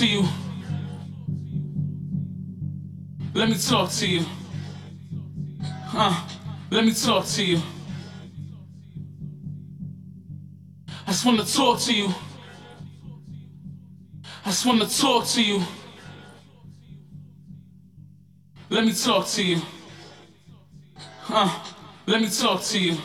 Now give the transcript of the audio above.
to you. Let me talk to you. Let me talk to you. I just wanna talk to you. I just wanna talk to you. Let me talk to you. Let me talk to you.